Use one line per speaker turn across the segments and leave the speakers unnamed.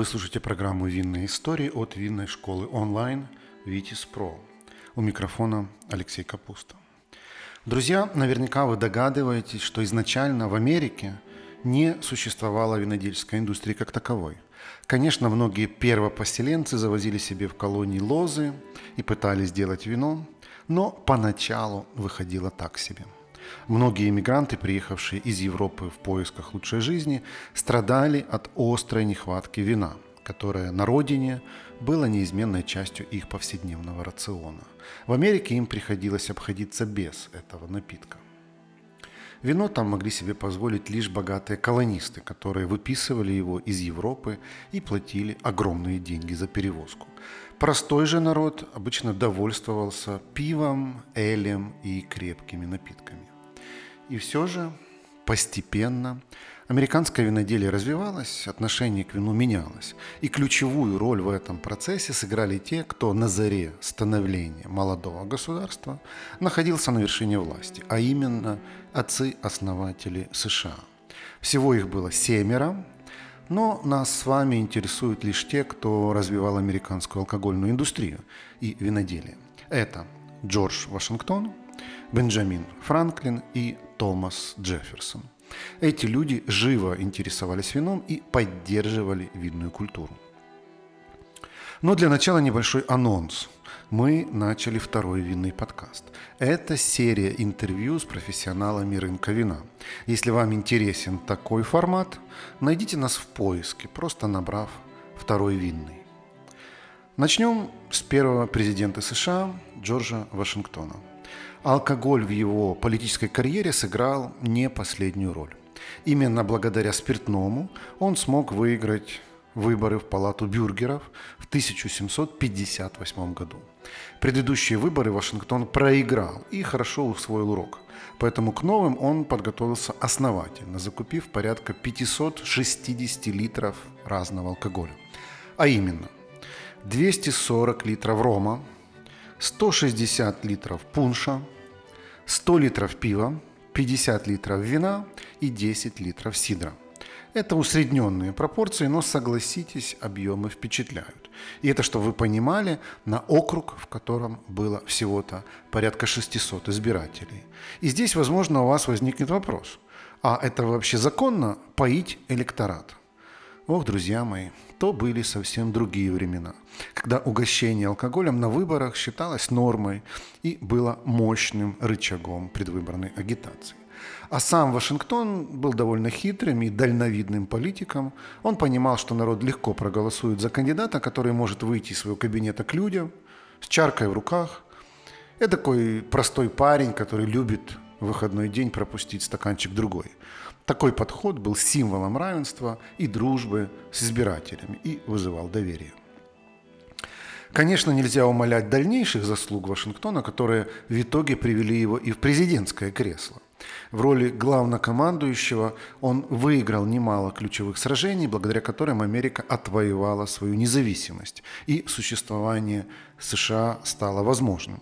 Вы слушаете программу «Винные истории» от винной школы онлайн «Витис Про». У микрофона Алексей Капуста. Друзья, наверняка вы догадываетесь, что изначально в Америке не существовало винодельческой индустрии как таковой. Конечно, многие первопоселенцы завозили себе в колонии лозы и пытались делать вино, но поначалу выходило так себе – Многие иммигранты, приехавшие из Европы в поисках лучшей жизни, страдали от острой нехватки вина, которое на родине было неизменной частью их повседневного рациона. В Америке им приходилось обходиться без этого напитка. Вино там могли себе позволить лишь богатые колонисты, которые выписывали его из Европы и платили огромные деньги за перевозку. Простой же народ обычно довольствовался пивом, элем и крепкими напитками. И все же постепенно американское виноделие развивалось, отношение к вину менялось. И ключевую роль в этом процессе сыграли те, кто на заре становления молодого государства находился на вершине власти, а именно отцы-основатели США. Всего их было семеро, но нас с вами интересуют лишь те, кто развивал американскую алкогольную индустрию и виноделие. Это Джордж Вашингтон, Бенджамин Франклин и Томас Джефферсон. Эти люди живо интересовались вином и поддерживали винную культуру. Но для начала небольшой анонс. Мы начали второй винный подкаст. Это серия интервью с профессионалами рынка вина. Если вам интересен такой формат, найдите нас в поиске, просто набрав «Второй винный». Начнем с первого президента США Джорджа Вашингтона – Алкоголь в его политической карьере сыграл не последнюю роль. Именно благодаря спиртному он смог выиграть выборы в Палату бюргеров в 1758 году. Предыдущие выборы Вашингтон проиграл и хорошо усвоил урок. Поэтому к новым он подготовился основательно, закупив порядка 560 литров разного алкоголя. А именно 240 литров рома, 160 литров пунша, 100 литров пива, 50 литров вина и 10 литров сидра. Это усредненные пропорции, но согласитесь, объемы впечатляют. И это, чтобы вы понимали, на округ, в котором было всего-то порядка 600 избирателей. И здесь, возможно, у вас возникнет вопрос. А это вообще законно поить электорат? Ох, друзья мои, то были совсем другие времена, когда угощение алкоголем на выборах считалось нормой и было мощным рычагом предвыборной агитации. А сам Вашингтон был довольно хитрым и дальновидным политиком. Он понимал, что народ легко проголосует за кандидата, который может выйти из своего кабинета к людям с чаркой в руках. Это такой простой парень, который любит выходной день пропустить стаканчик другой. Такой подход был символом равенства и дружбы с избирателями и вызывал доверие. Конечно, нельзя умолять дальнейших заслуг Вашингтона, которые в итоге привели его и в президентское кресло. В роли главнокомандующего он выиграл немало ключевых сражений, благодаря которым Америка отвоевала свою независимость, и существование США стало возможным.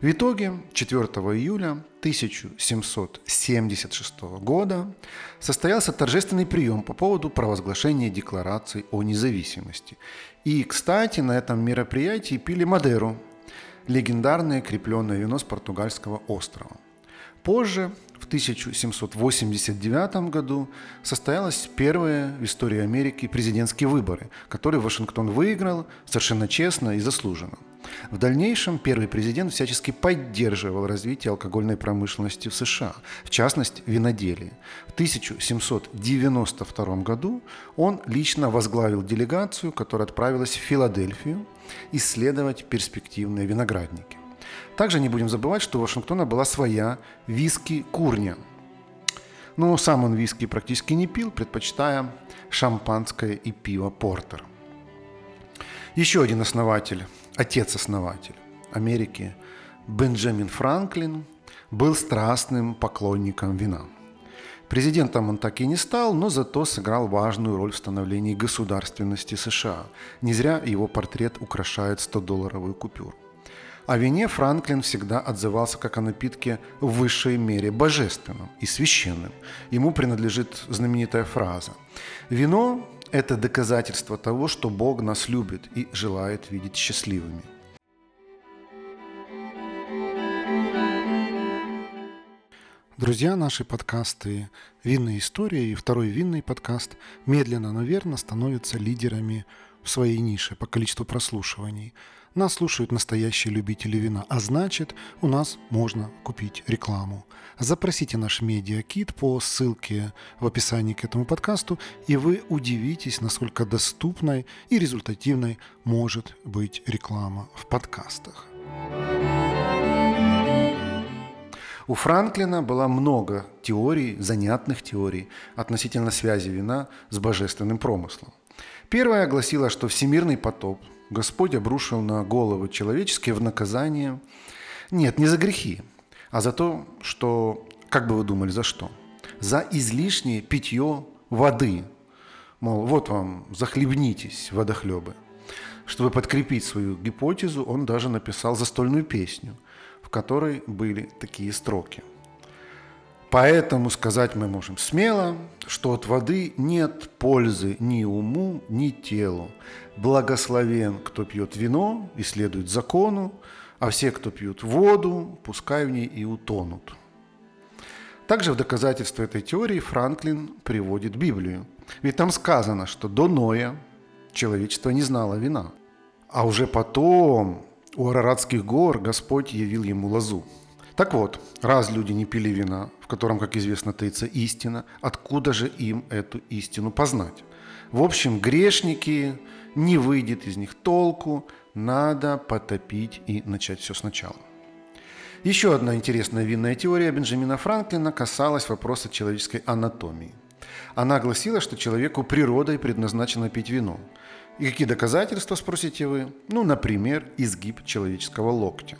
В итоге 4 июля 1776 года состоялся торжественный прием по поводу провозглашения Декларации о независимости. И, кстати, на этом мероприятии пили Мадеру, легендарное крепленное вино с португальского острова. Позже, в 1789 году, состоялось первые в истории Америки президентские выборы, которые Вашингтон выиграл совершенно честно и заслуженно. В дальнейшем первый президент всячески поддерживал развитие алкогольной промышленности в США, в частности виноделие. В 1792 году он лично возглавил делегацию, которая отправилась в Филадельфию исследовать перспективные виноградники. Также не будем забывать, что у Вашингтона была своя виски-курня. Но сам он виски практически не пил, предпочитая шампанское и пиво портер. Еще один основатель отец-основатель Америки Бенджамин Франклин был страстным поклонником вина. Президентом он так и не стал, но зато сыграл важную роль в становлении государственности США. Не зря его портрет украшает 100-долларовую купюру. О вине Франклин всегда отзывался как о напитке в высшей мере божественном и священном. Ему принадлежит знаменитая фраза «Вино – это доказательство того, что Бог нас любит и желает видеть счастливыми. Друзья, наши подкасты «Винная история» и второй винный подкаст медленно, но верно становятся лидерами в своей нише по количеству прослушиваний – нас слушают настоящие любители вина, а значит, у нас можно купить рекламу. Запросите наш медиакит по ссылке в описании к этому подкасту, и вы удивитесь, насколько доступной и результативной может быть реклама в подкастах. У Франклина было много теорий, занятных теорий относительно связи вина с божественным промыслом. Первая гласила, что всемирный потоп – Господь обрушил на головы человеческие в наказание. Нет, не за грехи, а за то, что, как бы вы думали, за что? За излишнее питье воды. Мол, вот вам, захлебнитесь, водохлебы. Чтобы подкрепить свою гипотезу, он даже написал застольную песню, в которой были такие строки – Поэтому сказать мы можем смело, что от воды нет пользы ни уму, ни телу. Благословен, кто пьет вино и следует закону, а все, кто пьют воду, пускай в ней и утонут. Также в доказательство этой теории Франклин приводит Библию. Ведь там сказано, что до Ноя человечество не знало вина. А уже потом у Араратских гор Господь явил ему лозу. Так вот, раз люди не пили вина, в котором, как известно, таится истина, откуда же им эту истину познать? В общем, грешники, не выйдет из них толку, надо потопить и начать все сначала. Еще одна интересная винная теория Бенджамина Франклина касалась вопроса человеческой анатомии. Она гласила, что человеку природой предназначено пить вино. И какие доказательства, спросите вы? Ну, например, изгиб человеческого локтя.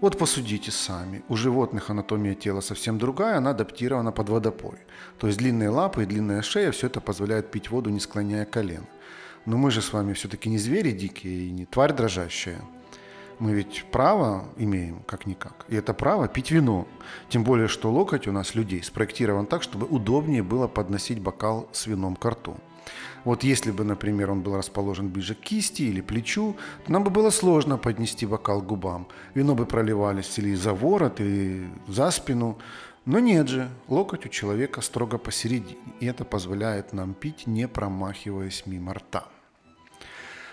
Вот посудите сами. У животных анатомия тела совсем другая, она адаптирована под водопой. То есть длинные лапы и длинная шея, все это позволяет пить воду, не склоняя колен. Но мы же с вами все-таки не звери дикие и не тварь дрожащая. Мы ведь право имеем, как-никак. И это право пить вино. Тем более, что локоть у нас людей спроектирован так, чтобы удобнее было подносить бокал с вином к рту. Вот если бы, например, он был расположен ближе к кисти или плечу, то нам бы было сложно поднести бокал к губам. Вино бы проливались или за ворот, или за спину. Но нет же, локоть у человека строго посередине, и это позволяет нам пить, не промахиваясь мимо рта.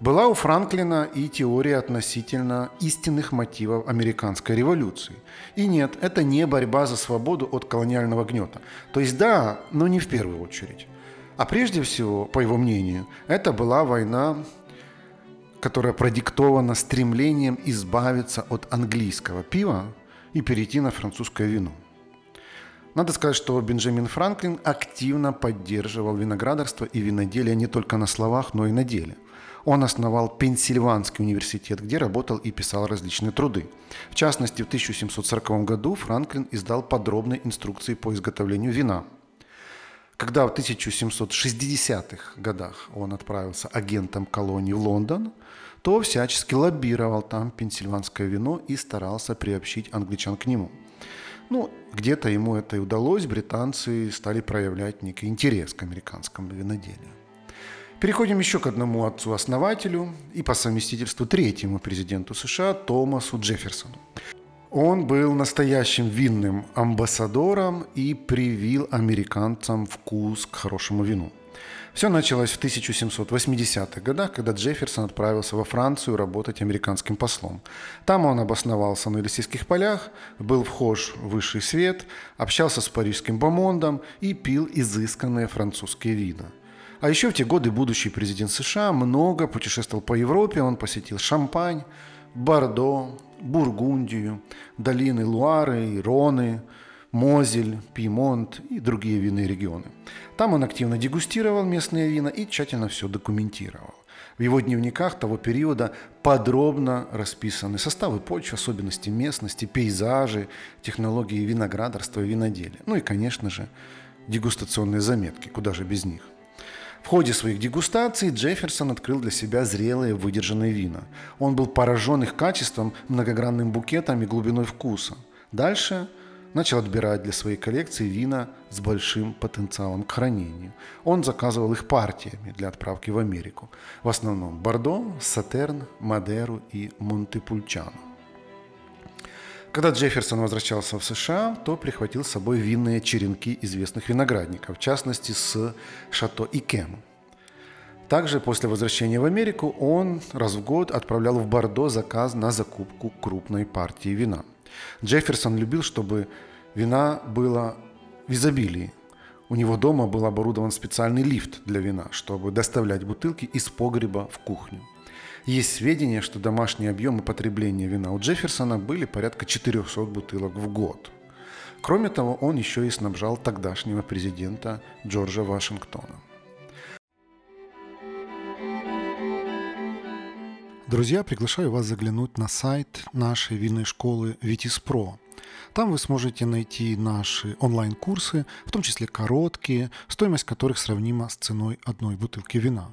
Была у Франклина и теория относительно истинных мотивов американской революции. И нет, это не борьба за свободу от колониального гнета. То есть да, но не в первую очередь. А прежде всего, по его мнению, это была война, которая продиктована стремлением избавиться от английского пива и перейти на французское вино. Надо сказать, что Бенджамин Франклин активно поддерживал виноградарство и виноделие не только на словах, но и на деле. Он основал Пенсильванский университет, где работал и писал различные труды. В частности, в 1740 году Франклин издал подробные инструкции по изготовлению вина – когда в 1760-х годах он отправился агентом колонии в Лондон, то всячески лоббировал там пенсильванское вино и старался приобщить англичан к нему. Ну, где-то ему это и удалось, британцы стали проявлять некий интерес к американскому виноделию. Переходим еще к одному отцу-основателю и по совместительству третьему президенту США Томасу Джефферсону. Он был настоящим винным амбассадором и привил американцам вкус к хорошему вину. Все началось в 1780-х годах, когда Джефферсон отправился во Францию работать американским послом. Там он обосновался на Елисейских полях, был вхож в высший свет, общался с парижским бомондом и пил изысканные французские вина. А еще в те годы будущий президент США много путешествовал по Европе, он посетил Шампань, Бордо, Бургундию, долины Луары и Роны, Мозель, Пьемонт и другие винные регионы. Там он активно дегустировал местные вина и тщательно все документировал. В его дневниках того периода подробно расписаны составы почв, особенности местности, пейзажи, технологии виноградарства и виноделия. Ну и, конечно же, дегустационные заметки, куда же без них. В ходе своих дегустаций Джефферсон открыл для себя зрелые выдержанные вина. Он был поражен их качеством, многогранным букетом и глубиной вкуса. Дальше начал отбирать для своей коллекции вина с большим потенциалом к хранению. Он заказывал их партиями для отправки в Америку. В основном Бордо, Сатерн, Мадеру и Монтепульчано. Когда Джефферсон возвращался в США, то прихватил с собой винные черенки известных виноградников, в частности с Шато Икем. Также после возвращения в Америку он раз в год отправлял в Бордо заказ на закупку крупной партии вина. Джефферсон любил, чтобы вина было в изобилии. У него дома был оборудован специальный лифт для вина, чтобы доставлять бутылки из погреба в кухню. Есть сведения, что домашние объемы потребления вина у Джефферсона были порядка 400 бутылок в год. Кроме того, он еще и снабжал тогдашнего президента Джорджа Вашингтона. Друзья, приглашаю вас заглянуть на сайт нашей винной школы Pro. Там вы сможете найти наши онлайн-курсы, в том числе короткие, стоимость которых сравнима с ценой одной бутылки вина.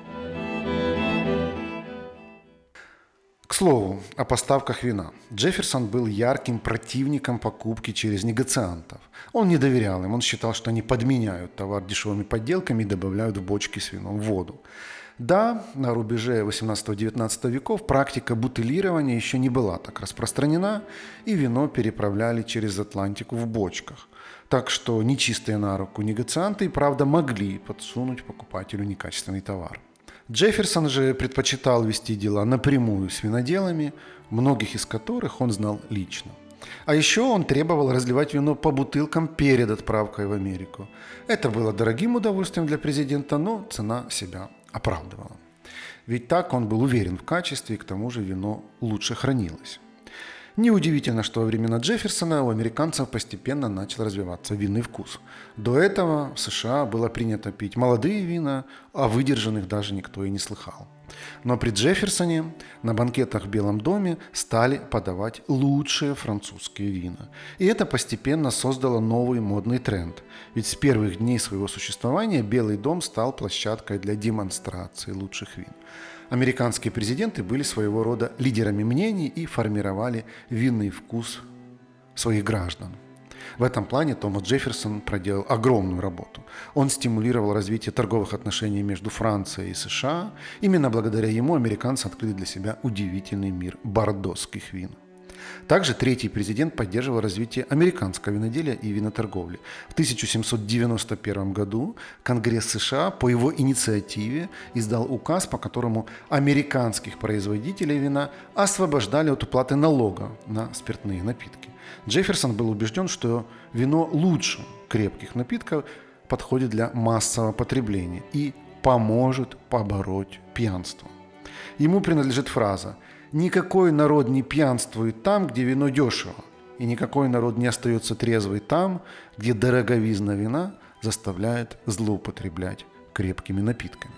Слову, о поставках вина. Джефферсон был ярким противником покупки через негациантов. Он не доверял им, он считал, что они подменяют товар дешевыми подделками и добавляют в бочки с вином воду. Да, на рубеже 18-19 веков практика бутылирования еще не была так распространена, и вино переправляли через Атлантику в бочках. Так что нечистые на руку негацианты, правда, могли подсунуть покупателю некачественный товар. Джефферсон же предпочитал вести дела напрямую с виноделами, многих из которых он знал лично. А еще он требовал разливать вино по бутылкам перед отправкой в Америку. Это было дорогим удовольствием для президента, но цена себя оправдывала. Ведь так он был уверен в качестве, и к тому же вино лучше хранилось. Неудивительно, что во времена Джефферсона у американцев постепенно начал развиваться винный вкус. До этого в США было принято пить молодые вина, а выдержанных даже никто и не слыхал. Но при Джефферсоне на банкетах в Белом доме стали подавать лучшие французские вина. И это постепенно создало новый модный тренд. Ведь с первых дней своего существования Белый дом стал площадкой для демонстрации лучших вин. Американские президенты были своего рода лидерами мнений и формировали винный вкус своих граждан. В этом плане Томас Джефферсон проделал огромную работу. Он стимулировал развитие торговых отношений между Францией и США. Именно благодаря ему американцы открыли для себя удивительный мир бордосских вин. Также третий президент поддерживал развитие американского виноделия и виноторговли. В 1791 году Конгресс США по его инициативе издал указ, по которому американских производителей вина освобождали от уплаты налога на спиртные напитки. Джефферсон был убежден, что вино лучше крепких напитков подходит для массового потребления и поможет побороть пьянство. Ему принадлежит фраза Никакой народ не пьянствует там, где вино дешево, и никакой народ не остается трезвый там, где дороговизна вина заставляет злоупотреблять крепкими напитками.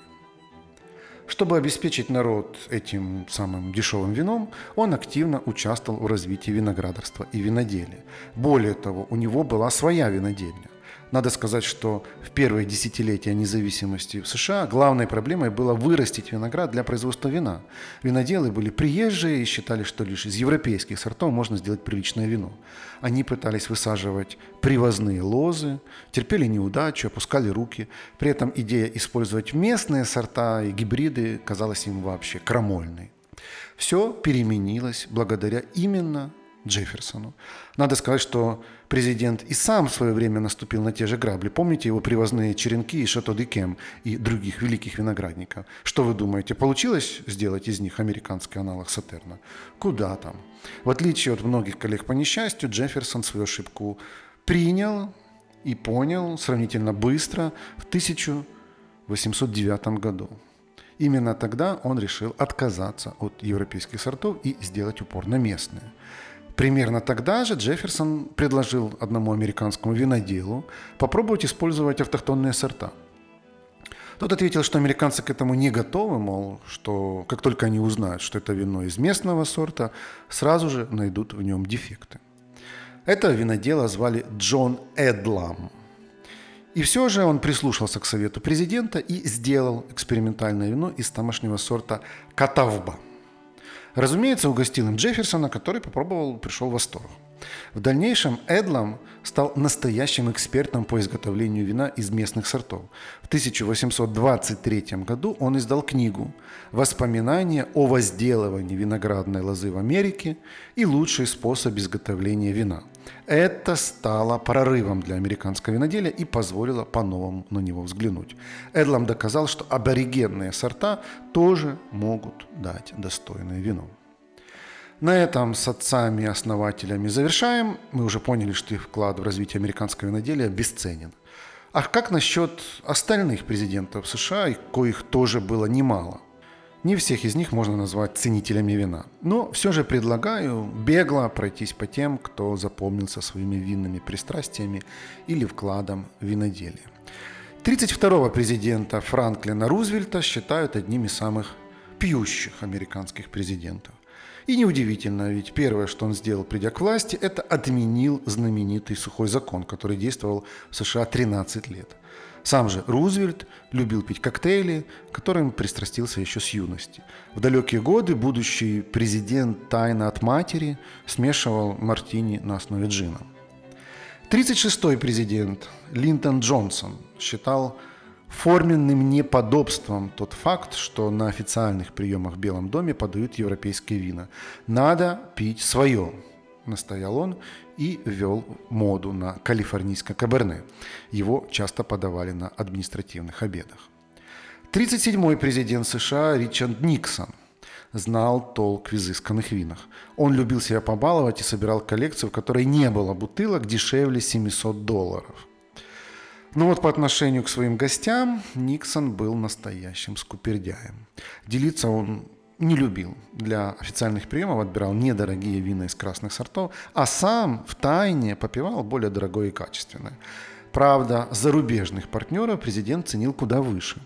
Чтобы обеспечить народ этим самым дешевым вином, он активно участвовал в развитии виноградарства и виноделия. Более того, у него была своя винодельня. Надо сказать, что в первые десятилетия независимости в США главной проблемой было вырастить виноград для производства вина. Виноделы были приезжие и считали, что лишь из европейских сортов можно сделать приличное вино. Они пытались высаживать привозные лозы, терпели неудачу, опускали руки. При этом идея использовать местные сорта и гибриды казалась им вообще крамольной. Все переменилось благодаря именно Джефферсону. Надо сказать, что президент и сам в свое время наступил на те же грабли. Помните его привозные черенки из Шато де Кем и других великих виноградников? Что вы думаете, получилось сделать из них американский аналог Сатерна? Куда там? В отличие от многих коллег по несчастью, Джефферсон свою ошибку принял и понял сравнительно быстро в 1809 году. Именно тогда он решил отказаться от европейских сортов и сделать упор на местные – Примерно тогда же Джефферсон предложил одному американскому виноделу попробовать использовать автохтонные сорта. Тот ответил, что американцы к этому не готовы, мол, что как только они узнают, что это вино из местного сорта, сразу же найдут в нем дефекты. Это винодела звали Джон Эдлам. И все же он прислушался к совету президента и сделал экспериментальное вино из тамошнего сорта Катавба. Разумеется, угостил им Джефферсона, который попробовал, пришел в восторг. В дальнейшем Эдлам стал настоящим экспертом по изготовлению вина из местных сортов. В 1823 году он издал книгу «Воспоминания о возделывании виноградной лозы в Америке и лучший способ изготовления вина». Это стало прорывом для американского виноделия и позволило по-новому на него взглянуть. Эдлам доказал, что аборигенные сорта тоже могут дать достойное вино. На этом с отцами-основателями завершаем. Мы уже поняли, что их вклад в развитие американского виноделия бесценен. А как насчет остальных президентов США, коих тоже было немало? Не всех из них можно назвать ценителями вина. Но все же предлагаю бегло пройтись по тем, кто запомнился своими винными пристрастиями или вкладом в виноделие. 32-го президента Франклина Рузвельта считают одним из самых пьющих американских президентов. И неудивительно, ведь первое, что он сделал, придя к власти, это отменил знаменитый сухой закон, который действовал в США 13 лет. Сам же Рузвельт любил пить коктейли, которым пристрастился еще с юности. В далекие годы будущий президент тайно от матери смешивал мартини на основе джина. 36-й президент Линтон Джонсон считал форменным неподобством тот факт, что на официальных приемах в Белом доме подают европейские вина. Надо пить свое, настоял он и ввел моду на калифорнийское каберне. Его часто подавали на административных обедах. 37-й президент США Ричард Никсон знал толк в изысканных винах. Он любил себя побаловать и собирал коллекцию, в которой не было бутылок дешевле 700 долларов – ну вот по отношению к своим гостям Никсон был настоящим скупердяем. Делиться он не любил. Для официальных приемов отбирал недорогие вина из красных сортов, а сам в тайне попивал более дорогое и качественное. Правда, зарубежных партнеров президент ценил куда выше.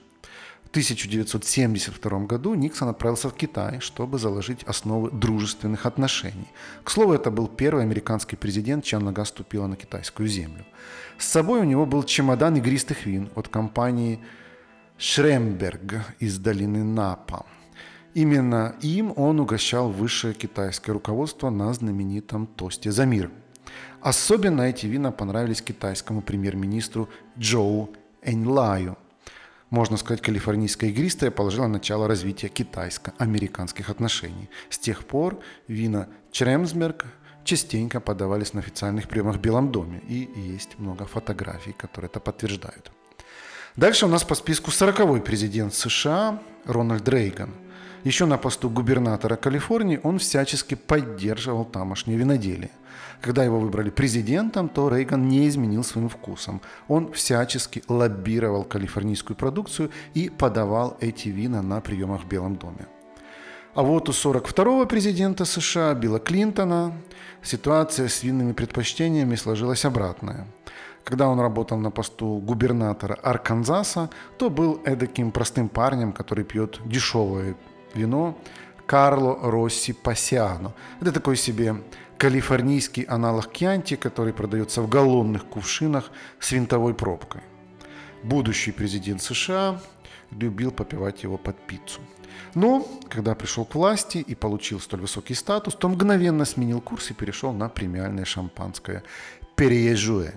В 1972 году Никсон отправился в Китай, чтобы заложить основы дружественных отношений. К слову, это был первый американский президент, чья нога ступила на китайскую землю. С собой у него был чемодан игристых вин от компании Шремберг из долины Напа. Именно им он угощал высшее китайское руководство на знаменитом тосте за мир. Особенно эти вина понравились китайскому премьер-министру Джоу Эньлаю. Можно сказать, калифорнийское игристое положило начало развития китайско-американских отношений. С тех пор вина Чремсберг – частенько подавались на официальных приемах в Белом доме. И есть много фотографий, которые это подтверждают. Дальше у нас по списку 40-й президент США Рональд Рейган. Еще на посту губернатора Калифорнии он всячески поддерживал тамошнее виноделие. Когда его выбрали президентом, то Рейган не изменил своим вкусом. Он всячески лоббировал калифорнийскую продукцию и подавал эти вина на приемах в Белом доме. А вот у 42-го президента США Билла Клинтона ситуация с винными предпочтениями сложилась обратная. Когда он работал на посту губернатора Арканзаса, то был эдаким простым парнем, который пьет дешевое вино Карло Росси Пасиано. Это такой себе калифорнийский аналог кьянти, который продается в галлонных кувшинах с винтовой пробкой. Будущий президент США любил попивать его под пиццу – но, когда пришел к власти и получил столь высокий статус, то мгновенно сменил курс и перешел на премиальное шампанское «Переежуэ».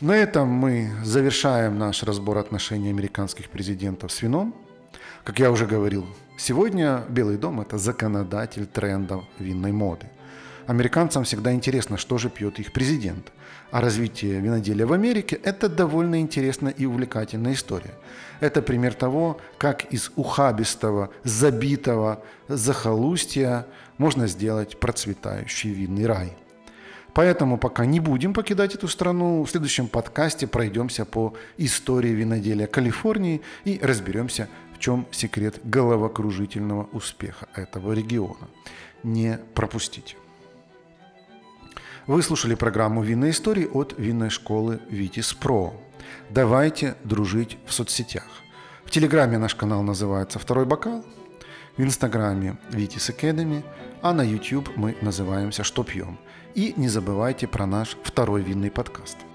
На этом мы завершаем наш разбор отношений американских президентов с вином. Как я уже говорил, сегодня Белый дом – это законодатель трендов винной моды. Американцам всегда интересно, что же пьет их президент. А развитие виноделия в Америке – это довольно интересная и увлекательная история. Это пример того, как из ухабистого, забитого захолустья можно сделать процветающий винный рай. Поэтому пока не будем покидать эту страну, в следующем подкасте пройдемся по истории виноделия Калифорнии и разберемся, чем секрет головокружительного успеха этого региона. Не пропустите. Вы слушали программу «Винные истории» от винной школы «Витис Про». Давайте дружить в соцсетях. В Телеграме наш канал называется «Второй бокал», в Инстаграме «Витис Academy», а на YouTube мы называемся «Что пьем». И не забывайте про наш второй винный подкаст –